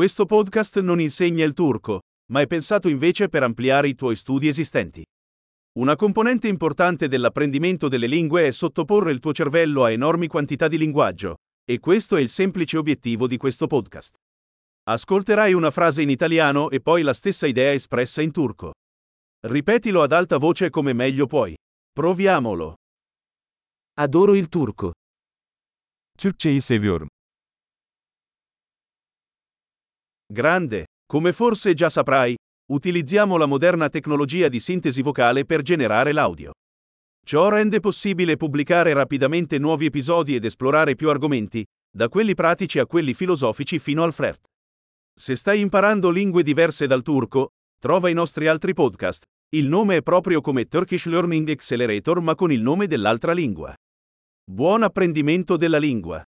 Questo podcast non insegna il turco, ma è pensato invece per ampliare i tuoi studi esistenti. Una componente importante dell'apprendimento delle lingue è sottoporre il tuo cervello a enormi quantità di linguaggio, e questo è il semplice obiettivo di questo podcast. Ascolterai una frase in italiano e poi la stessa idea espressa in turco. Ripetilo ad alta voce come meglio puoi. Proviamolo. Adoro il turco. Türkçeyi seviyorum. Grande. Come forse già saprai, utilizziamo la moderna tecnologia di sintesi vocale per generare l'audio. Ciò rende possibile pubblicare rapidamente nuovi episodi ed esplorare più argomenti, da quelli pratici a quelli filosofici fino al flirt. Se stai imparando lingue diverse dal turco, trova i nostri altri podcast. Il nome è proprio come Turkish Learning Accelerator ma con il nome dell'altra lingua. Buon apprendimento della lingua!